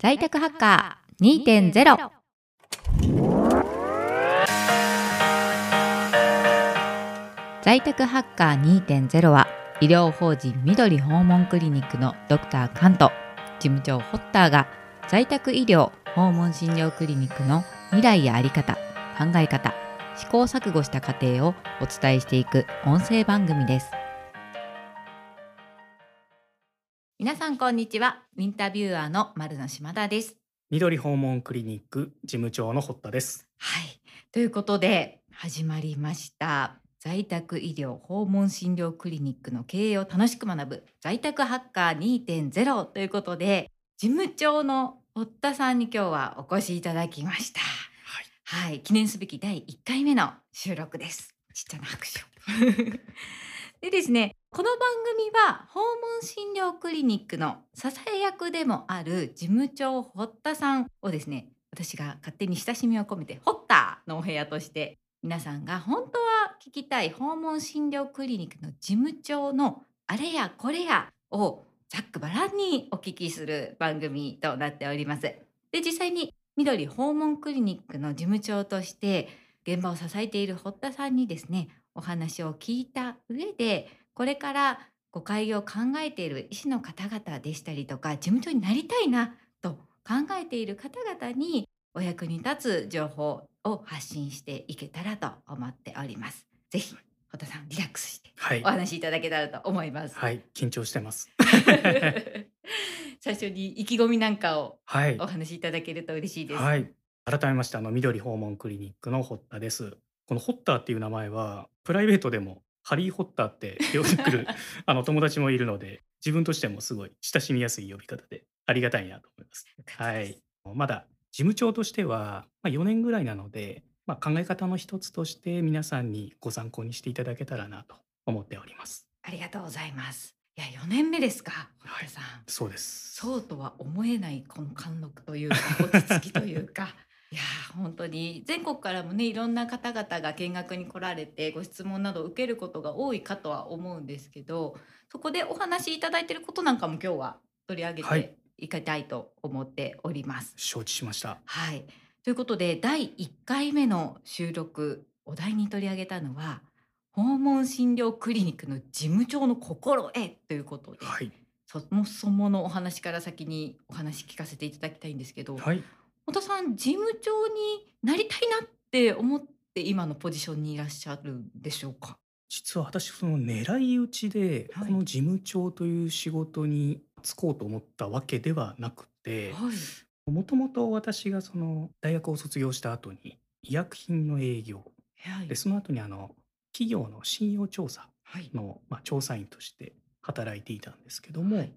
在宅ハッカー2.0在宅ハッカー2.0は医療法人緑訪問クリニックのドクターカント事務長ホッターが在宅医療訪問診療クリニックの未来やあり方考え方試行錯誤した過程をお伝えしていく音声番組です。皆さんこんにちは。インタビュアーの丸野島田です。緑訪問クリニック事務長の堀田です。はい。ということで始まりました。在宅医療訪問診療クリニックの経営を楽しく学ぶ在宅ハッカー2.0ということで事務長の堀田さんに今日はお越しいただきました。はい。はい。記念すべき第1回目の収録です。ちっちゃな拍手をでですねこの番組は訪問診療クリニックの支え役でもある事務長堀田さんをですね私が勝手に親しみを込めてホッターのお部屋として皆さんが本当は聞きたい訪問診療クリニックの事務長のあれやこれやをざっくばらんにお聞きする番組となっております。で実際に緑訪問クリニックの事務長として現場を支えている堀田さんにですねお話を聞いた上でこれからご開業を考えている医師の方々でしたりとか事務長になりたいなと考えている方々にお役に立つ情報を発信していけたらと思っております。ぜひ堀田さんリラックスしてはいお。話しいただけたらと思います。はい。緊張してます。最初に意気込みなんかをはいお。話しいただけると嬉しいです。はい。改めまして、あの緑訪問クリニックの堀田です。このホッターっていう名前は、プライベートでもハリー・ホッターって呼んでくる あの友達もいるので、自分としてもすごい親しみやすい呼び方でありがたいなと思います。はい。まだ事務長としては、まあ、4年ぐらいなので、まあ、考え方の一つとして皆さんにご参考にしていただけたらなと思っております。ありがとうございます。いや4年目ですか堀田さん。そうです。そうとは思えないこの貫禄というか落ち着きというかいやー本当に全国からもねいろんな方々が見学に来られてご質問などを受けることが多いかとは思うんですけどそこでお話しいただいていることなんかも今日は取り上げはいていきたいと思っております。承知しました。はい、ということで第1回目の収録お題に取り上げたのは訪問診療クリニックの事務長の心得ということで、はい。そもそものお話から先にお話聞かせていただきたいんですけど、はい。本田さん事務長になりたいなって思って今のポジションにいらっしゃるんでしょうか？実は私その狙い撃ちではいこの事務長という仕事に就こうと思ったわけではなくてはい。もともと私がその大学を卒業した後に医薬品の営業はいで。その後にあの企業の信用調査はい。の、まあ、調査員として働いていたんですけども、はい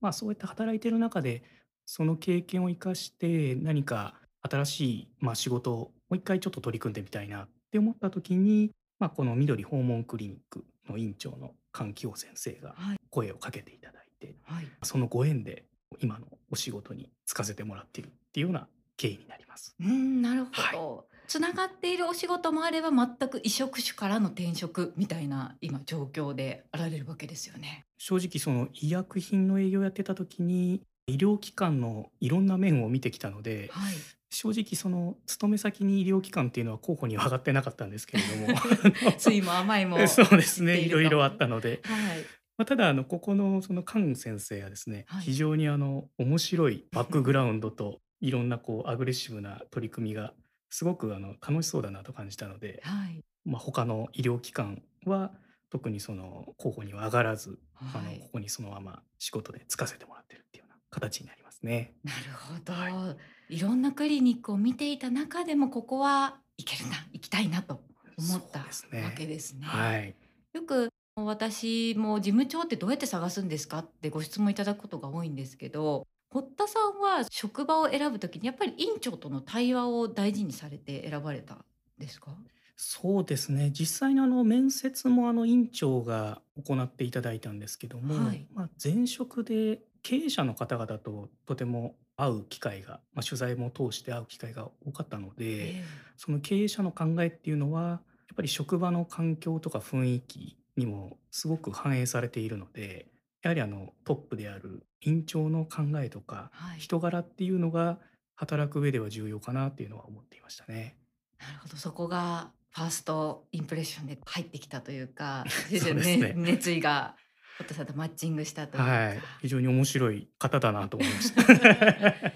まあ、そうやって働いている中でその経験を生かして何か新しい、まあ、仕事をもう一回ちょっと取り組んでみたいなって思った時に、まあ、この緑訪問クリニックの院長の菅清先生がはい。声をかけていただいてはい。そのご縁で今のお仕事に就かせてもらっているっていうような経緯になります。うん、なるほど。つながっているお仕事もあれば全く異職種からの転職みたいな今状況であられるわけですよね。正直その医薬品の営業をやってた時に医療機関のいろんな面を見てきたのではい。正直その勤め先に医療機関っていうのは候補には上がってなかったんですけれども 酸いも甘いも。そうですねいろいろあったので、はい。まあ、ただあのここのその菅先生はですね、はい非常にあの面白いバックグラウンドといろんなこうアグレッシブな取り組みがすごくあの楽しそうだなと感じたので、はい。まあ、他の医療機関は特にその候補には上がらず、あのはいここにそのまま仕事で就かせてもらってるっていうような形になりますね。なるほど、、はい。ろんなクリニックを見ていた中でもここはいけるな行きたいなと思ったね。わけですね。はい、よく私も事務長ってどうやって探すんですかってご質問いただくことが多いんですけど堀田さんは職場を選ぶときにやっぱり院長との対話を大事にされて選ばれたんですか？そうですね。実際のあの面接もあの院長が行っていただいたんですけども、はい。まあ、前職で経営者の方々ととても会う機会が、まあ、取材も通して会う機会が多かったので、えその経営者の考えっていうのはやっぱり職場の環境とか雰囲気にもすごく反映されているのでやはりあのトップである院長の考えとか、はい。人柄っていうのが働く上では重要かなっていうのは思っていましたね。なるほど、そこがファーストインプレッションで入ってきたというか、ね。ね、熱意が堀田さんとマッチングしたとはい。か。非常に面白い方だなと思いました。具体的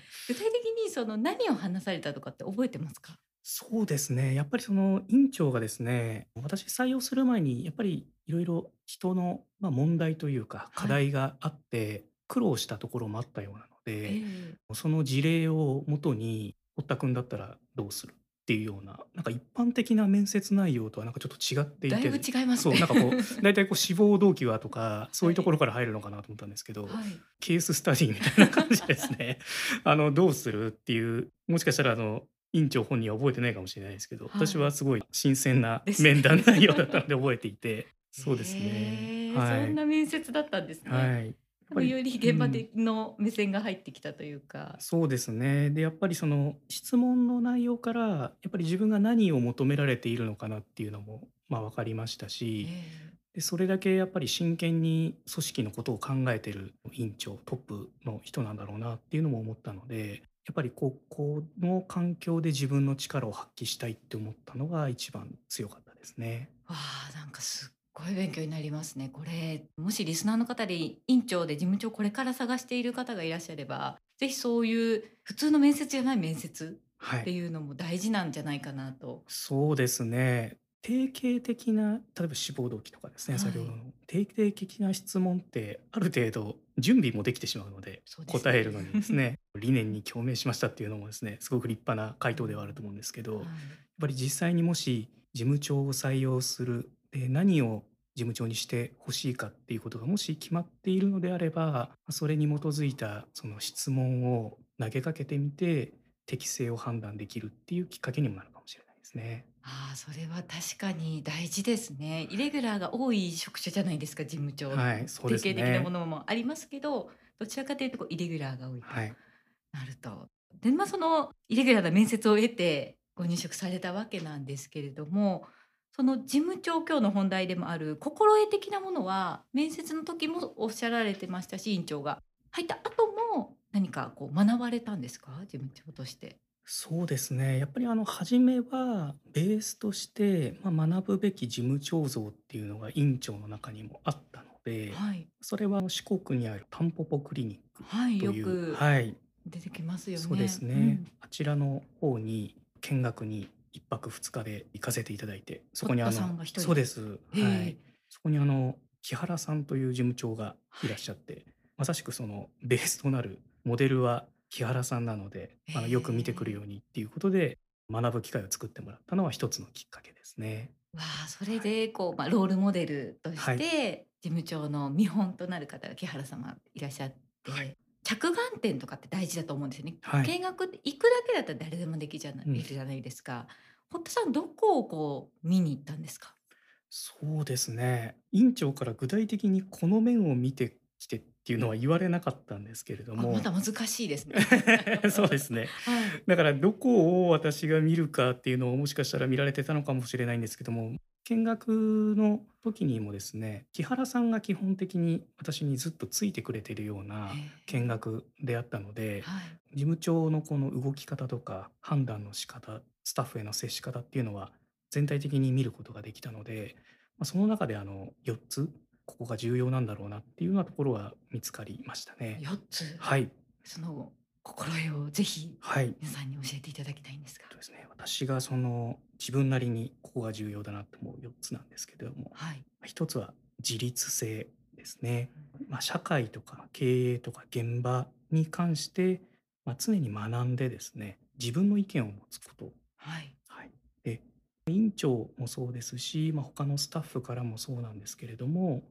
にその何を話されたとかって覚えてますか？そうですね。やっぱりその院長がですね、私採用する前にやっぱりいろいろ人の、まあ、問題というか課はい。題があって、苦労したところもあったようなのえで、え。その事例をもとに、堀田君だったらどうする？っていうような、なんか一般的な面接内容とはなんかちょっと違っていだいぶて、違いますそう、なんかこう、ね。大体こう志望動機はとか、そうはい。いうところから入るのかなと思ったんですけど、はい。ケーススタディみたいな感じですね。あの、どうするっていう、もしかしたらあの、院長本人は覚えてないかもしれないですけど、私はい。はすごい新鮮な。面談内容だったので覚えていて、そうですね。はい。そんな面接だったんですね。はい。よりうん。現場的の目線が入ってきたというか。そうですね。で、やっぱりその質問の内容から、やっぱり自分が何を求められているのかなっていうのも、まあ、分かりましたえし、え。で、それだけやっぱり真剣に組織のことを考えてる院長、トップの人なんだろうなっていうのも思ったので、やっぱりここの環境で自分の力を発揮したいって思ったのが一番強かったですね。わあ、なんかすっごい勉強になりますね。これ、もしリスナーの方で院長で事務長これから探している方がいらっしゃれば、ぜひそういう普通の面接じゃない面接はい。っていうのも大事なんじゃないかなと。そうですね。定型的な、例えば志望動機とかですね、先はい。ほどの定型的な質問ってある程度準備もできてしまうので、です答えるのにですね。ね、理念に共鳴しましたっていうのもですね、すごく立派な回答ではあると思うんですけど、はい。やっぱり実際にもし事務長を採用する、で、何を事務長にして欲しいかっていうことがもし決まっているのであれば、それに基づいたその質問を投げかけてみて、適性を判断できるっていうきっかけにもなるかもしれないですね。ああ、それは確かに大事ですね。イレギュラーが多い職種じゃないですか、事務長。はい、そう定です型的なもね。のもありますけど、どちらかというとイレギュラーが多いとはい。なると。で、まあ、そのイレギュラーな面接を得てご入職されたわけなんですけれども、その事務長今日の本題でもある心得的なものは面接の時もおっしゃられてましたし、院長が入った後も何かこう学ばれたんですか？事務長として。そうですね。やっぱりあの初めはベースとして、まあ、学ぶべき事務長像っていうのが院長の中にもあったので、はい。それは四国にあるタンポポクリニックはい、よという、くはい、出てきますよそうですね。うね。ん。あちらの方に見学に1泊2日で行かせていただいて、そこ堀にあの。そうです。えはい。え。そこにあの木原さんという事務長がいはい。らっしゃって、まさしくそのベースとなるモデルは木原さんなので、あのよく見てくるええ。ようにっていうことで、学ぶ機会を作ってもらったのは一つのきっかけですね。わあ、それはい。でこう、まあ、ロールモデルとしはい。て事務長の見本となる方が木原様いらっしゃっはい。て、着眼点とかって大事だと思うんですよね。はい。見学って行くだけだったら誰でもできじゃなじゃないですか。堀田さんどこをこう見に行ったんですか？そうですね。院長から具体的にこの面を見てきてっていうのは言われなかったんですけれどあ、まも。だ難しいですね。そうですね。はい。だからどこを私が見るかっていうのをもしかしたら見られてたのかもしれないんですけども、見学の時にもですね、木原さんが基本的に私にずっとついてくれてるような見。学であったので、はい。事務長のこの動き方とか判断の仕方、スタッフへの接し方っていうのは全体的に見ることができたので、まあ、その中であの4つ、ここが重要なんだろうなっていうようなところは見つかりましたね。4つ。はい。その心得をぜひはい。皆さんに教えていただきたいんですが。そうですね。私がその自分なりにここが重要だなと思う4つなんですけれども、はい。1つは自立性ですね。うん。まあ、社会とか経営とか現場に関して、まあ、常に学んでですね、自分の意見を持つこと。はい。はい。で、院長もそうですし、まあ、他のスタッフからもそうなんですけれども、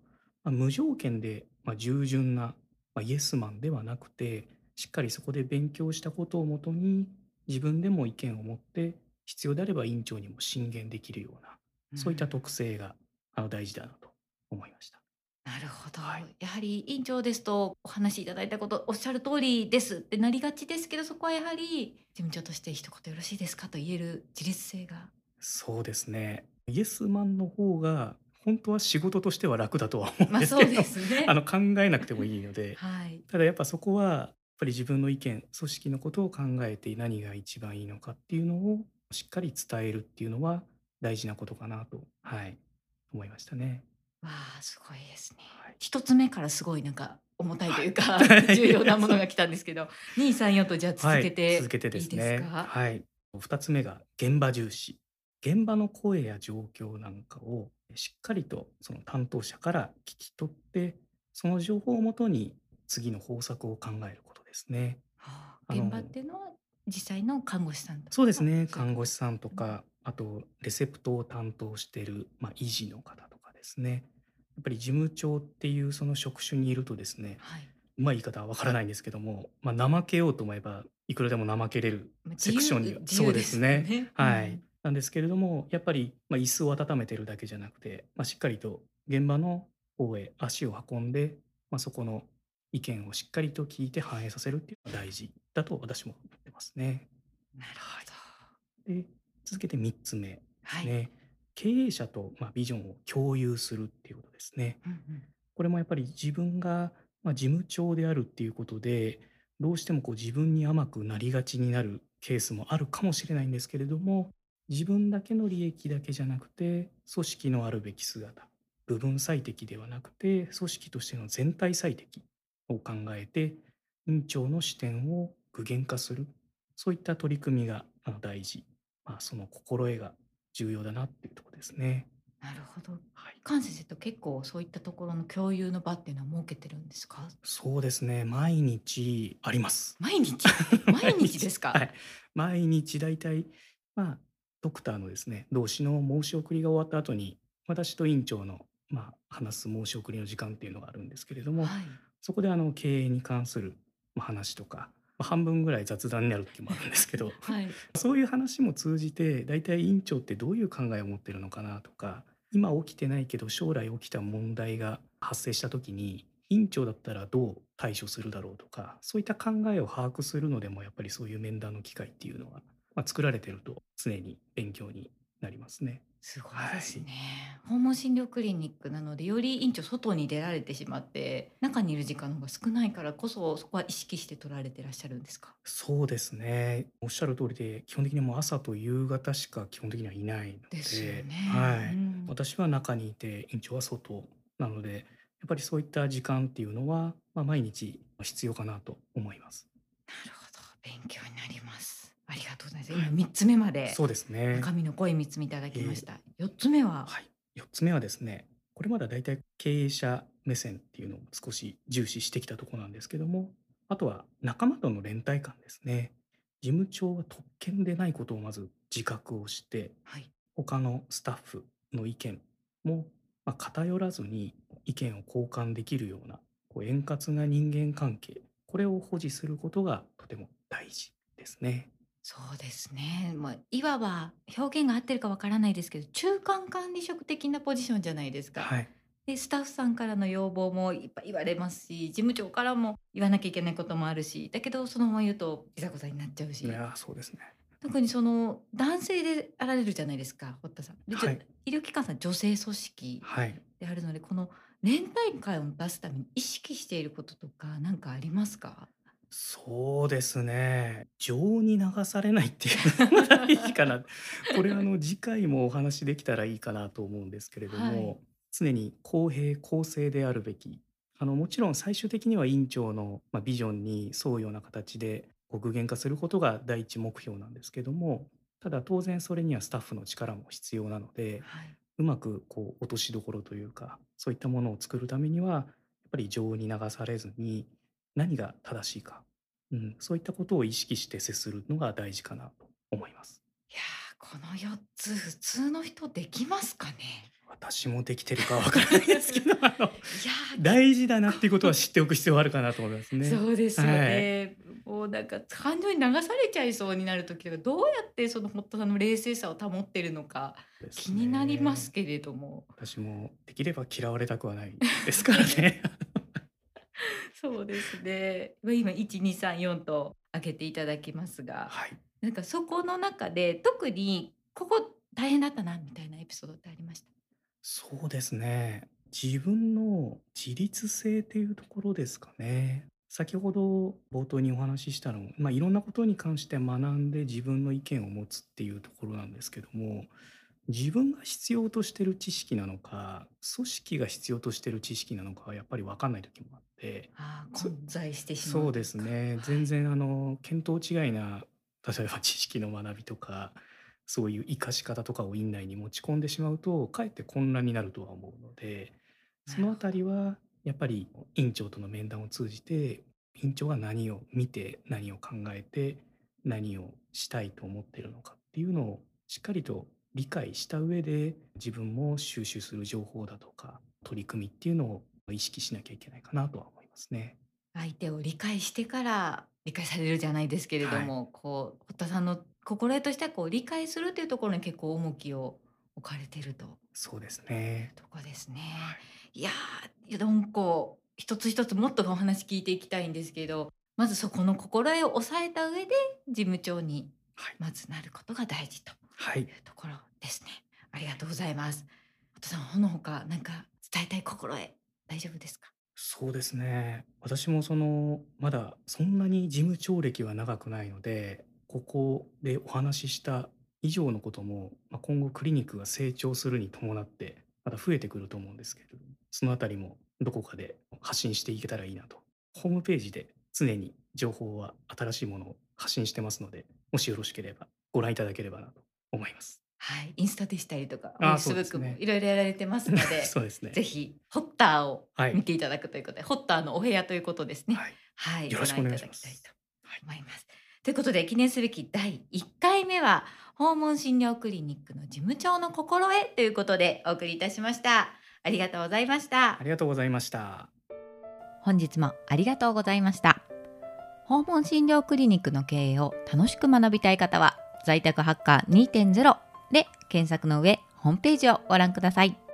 まあ、無条件で、まあ、従順な、まあ、イエスマンではなくて、しっかりそこで勉強したことをもとに自分でも意見を持って必要であれば院長にも進言できるようなそういったうん。特性があの大事だなと思いました。なるほど。はい。やはり院長ですとお話しいただいたことおっしゃる通りですってなりがちですけどそこはやはり事務長として一言よろしいですかと言える自立性が。そうですね。イエスマンの方が本当は仕事としては楽だとは思うんまあですけど、そうですね。あの考えなくてもいいので、はい。ただやっぱそこはやっぱり自分の意見、組織のことを考えて何が一番いいのかっていうのをしっかり伝えるっていうのは大事なことかなと、はい、思いましたね。わあ、すごいですね。はい。一つ目からすごいなんか重たいというか、はい重要なものが来たんですけど、2、3、4とじゃあはい、続けて続けていいですね。ですか？はい。2つ目が現場重視。現場の声や状況なんかをしっかりとその担当者から聞き取って、その情報をもとに次の方策を考えることですね。はあ、あ現場っのていうのは実際の看護師さんとかそうですね。看護師さんとうん。か、あとレセプトを担当している、まあ、医師の方とかですね。やっぱり事務長っていうその職種にいるとですね、はい。うまい言い方はわからないんですけども、まあ、怠けようと思えばいくらでも怠けれるセクションにそうですね。はい。ん。なんですけれども、やっぱり、まあ、椅子を温めてるだけじゃなくて、まあ、しっかりと現場の方へ足を運んで、まあ、そこの意見をしっかりと聞いて反映させるっていうのが大事だと私も思ってますね。なるはい。ほど。で、続けて3つ目ではい。すね。経営者と、まあ、ビジョンを共有するっていうことですね。うんうん。これもやっぱり自分が、まあ、事務長であるっていうことで、どうしてもこう自分に甘くなりがちになるケースもあるかもしれないんですけれども、自分だけの利益だけじゃなくて、組織のあるべき姿、部分最適ではなくて、組織としての全体最適を考えて、院長の視点を具現化する、そういった取り組みが大事、まあ、その心得が重要だなっていうところですね。なるほど。はい。カン先生と結構そういったところの共有の場っていうのは設けてるんですか？そうですね、毎日あります。毎日？毎日ですか？はい。毎日だいたい、まあ、ドクターのですね、同士の申し送りが終わった後に、私と院長の、まあ、話す申し送りの時間っていうのがあるんですけれども、はい。そこであの経営に関する、ま、話とか、ま、半分ぐらい雑談になる時もあるんですけど、はい。そういう話も通じて、だいたい院長ってどういう考えを持ってるのかなとか、今起きてないけど将来起きた問題が発生した時に、院長だったらどう対処するだろうとか、そういった考えを把握するのでもやっぱりそういう面談の機会っていうのは、ま、作られてると常に勉強になりますね。すごいはい。ですね。訪問診療クリニックなので、より院長外に出られてしまって、中にいる時間の方が少ないからこそ、そこは意識して取られてらっしゃるんですか？そうですね。おっしゃる通りで、基本的にもう朝と夕方しか基本的にはいないので、ですよね。はい。うん。私は中にいて、院長は外なので、やっぱりそういった時間っていうのは、ま、毎日必要かなと思います。なるほど、勉強になります。ありがとうございます。はい。今3つ目まで、そうですね。中身の濃い3つ目いただきまええ。した。4つ目は？はい。4つ目はですね、これまだいたい経営者目線っていうのを少し重視してきたとこなんですけども、あとは仲間との連帯感ですね。事務長は特権でないことをまず自覚をして、はい。他のスタッフの意見も、ま、偏らずに意見を交換できるような、こう円滑な人間関係、これを保持することがとても大事ですね。そうですね。ま、いわば表現が合ってるかわからないですけど、中間管理職的なポジションじゃないですか。はい。で、スタッフさんからの要望もいっぱい言われますし、事務長からも言わなきゃいけないこともあるし、だけどそのまま言うといざこざになっちゃうし。いや、そうですね。特にその男性であられるじゃないですか、堀田さん。で、はい。医療機関さん女性組織はい。であるので、この連帯感を出すために意識していることとかなんかありますか？そうですね。情に流されないっていうのが大事かな。これあの次回もお話できたらいいかなと思うんですけれどはい。も、常に公平公正であるべき。あのもちろん最終的には院長の、ま、ビジョンに沿うような形でこう具現化することが第一目標なんですけども、ただ当然それにはスタッフの力も必要なので、はい。うまくこう落としどころというか、そういったものを作るためには、やっぱり情に流されずに、何が正しいか、うん、そういったことを意識して接するのが大事かなと思います。いや、この4つ普通の人できますかね？私もできてるかわからないですけど、あの、大事だなっていうことは知っておく必要はあるかなと思いますね。そうですよはい。ね。もうなんか感情に流されちゃいそうになる時とか、どうやってその堀田さんの冷静さを保ってるのか気になりますね。けれども。私もできれば嫌われたくはないですからね。そうですね。ま、今1、2、3、4と挙げていただきますが、はい。なんかそこの中で特にここ大変だったなみたいなエピソードってありました？そうですね。自分の自立性っていうところですかね。先ほど冒頭にお話ししたの、まあ、いろんなことに関して学んで自分の意見を持つっていうところなんですけども、自分が必要としてる知識なのか、組織が必要としてる知識なのかはやっぱり分かんない時もあって、あ混在してしまそううというか。ですね。はい。全然あの見当違いな、例えば知識の学びとか、そういう活かし方とかを院内に持ち込んでしまうと、かえって混乱になるとは思うので、そのあなるほど。たりはやっぱり院長との面談を通じて、院長が何を見て、何を考えて、何をしたいと思っているのかっていうのをしっかりと理解した上で、自分も収集する情報だとか、取り組みっていうのを意識しなきゃいけないかなとは思いますね。相手を理解してから理解されるじゃないですけれどはい。も、こう、堀田さんの心得としては、こう、理解するというところに結構重きを置かれているとそうですね。とこですね。はい。いやー、いやなんか、一つ一つもっとお話聞いていきたいんですけど、まずそこの心得を抑えた上で、事務長にはい。まずなることが大事といはい。うところですね。ありがとうございます。堀田さん、ほの他なんか伝えたい心得、大丈夫ですか？そうですね。私もその、まだそんなに事務長歴は長くないので、ここでお話しした以上のことも、まあ、今後クリニックが成長するに伴って、また増えてくると思うんですけれども、そのあたりもどこかで発信していけたらいいなと。ホームページで常に情報は新しいものを発信してますので、もしよろしければご覧いただければなと思います。はい、インスタでしたりとか、フェイスブックも。いろいろやられてますので、そうですね。ぜひホッターをはい。見ていただくということで、ホッターのお部屋ということですね。はい。はい、よろしくお願いします。だきたいとはい。思います。ということで、記念すべき第1回目は、訪問診療クリニックの事務長の心得ということでお送りいたしました。ありがとうございました。ありがとうございました。本日もありがとうございました。訪問診療クリニックの経営を楽しく学びたい方は、在宅ハッカー2.0で検索の上、ホームページをご覧ください。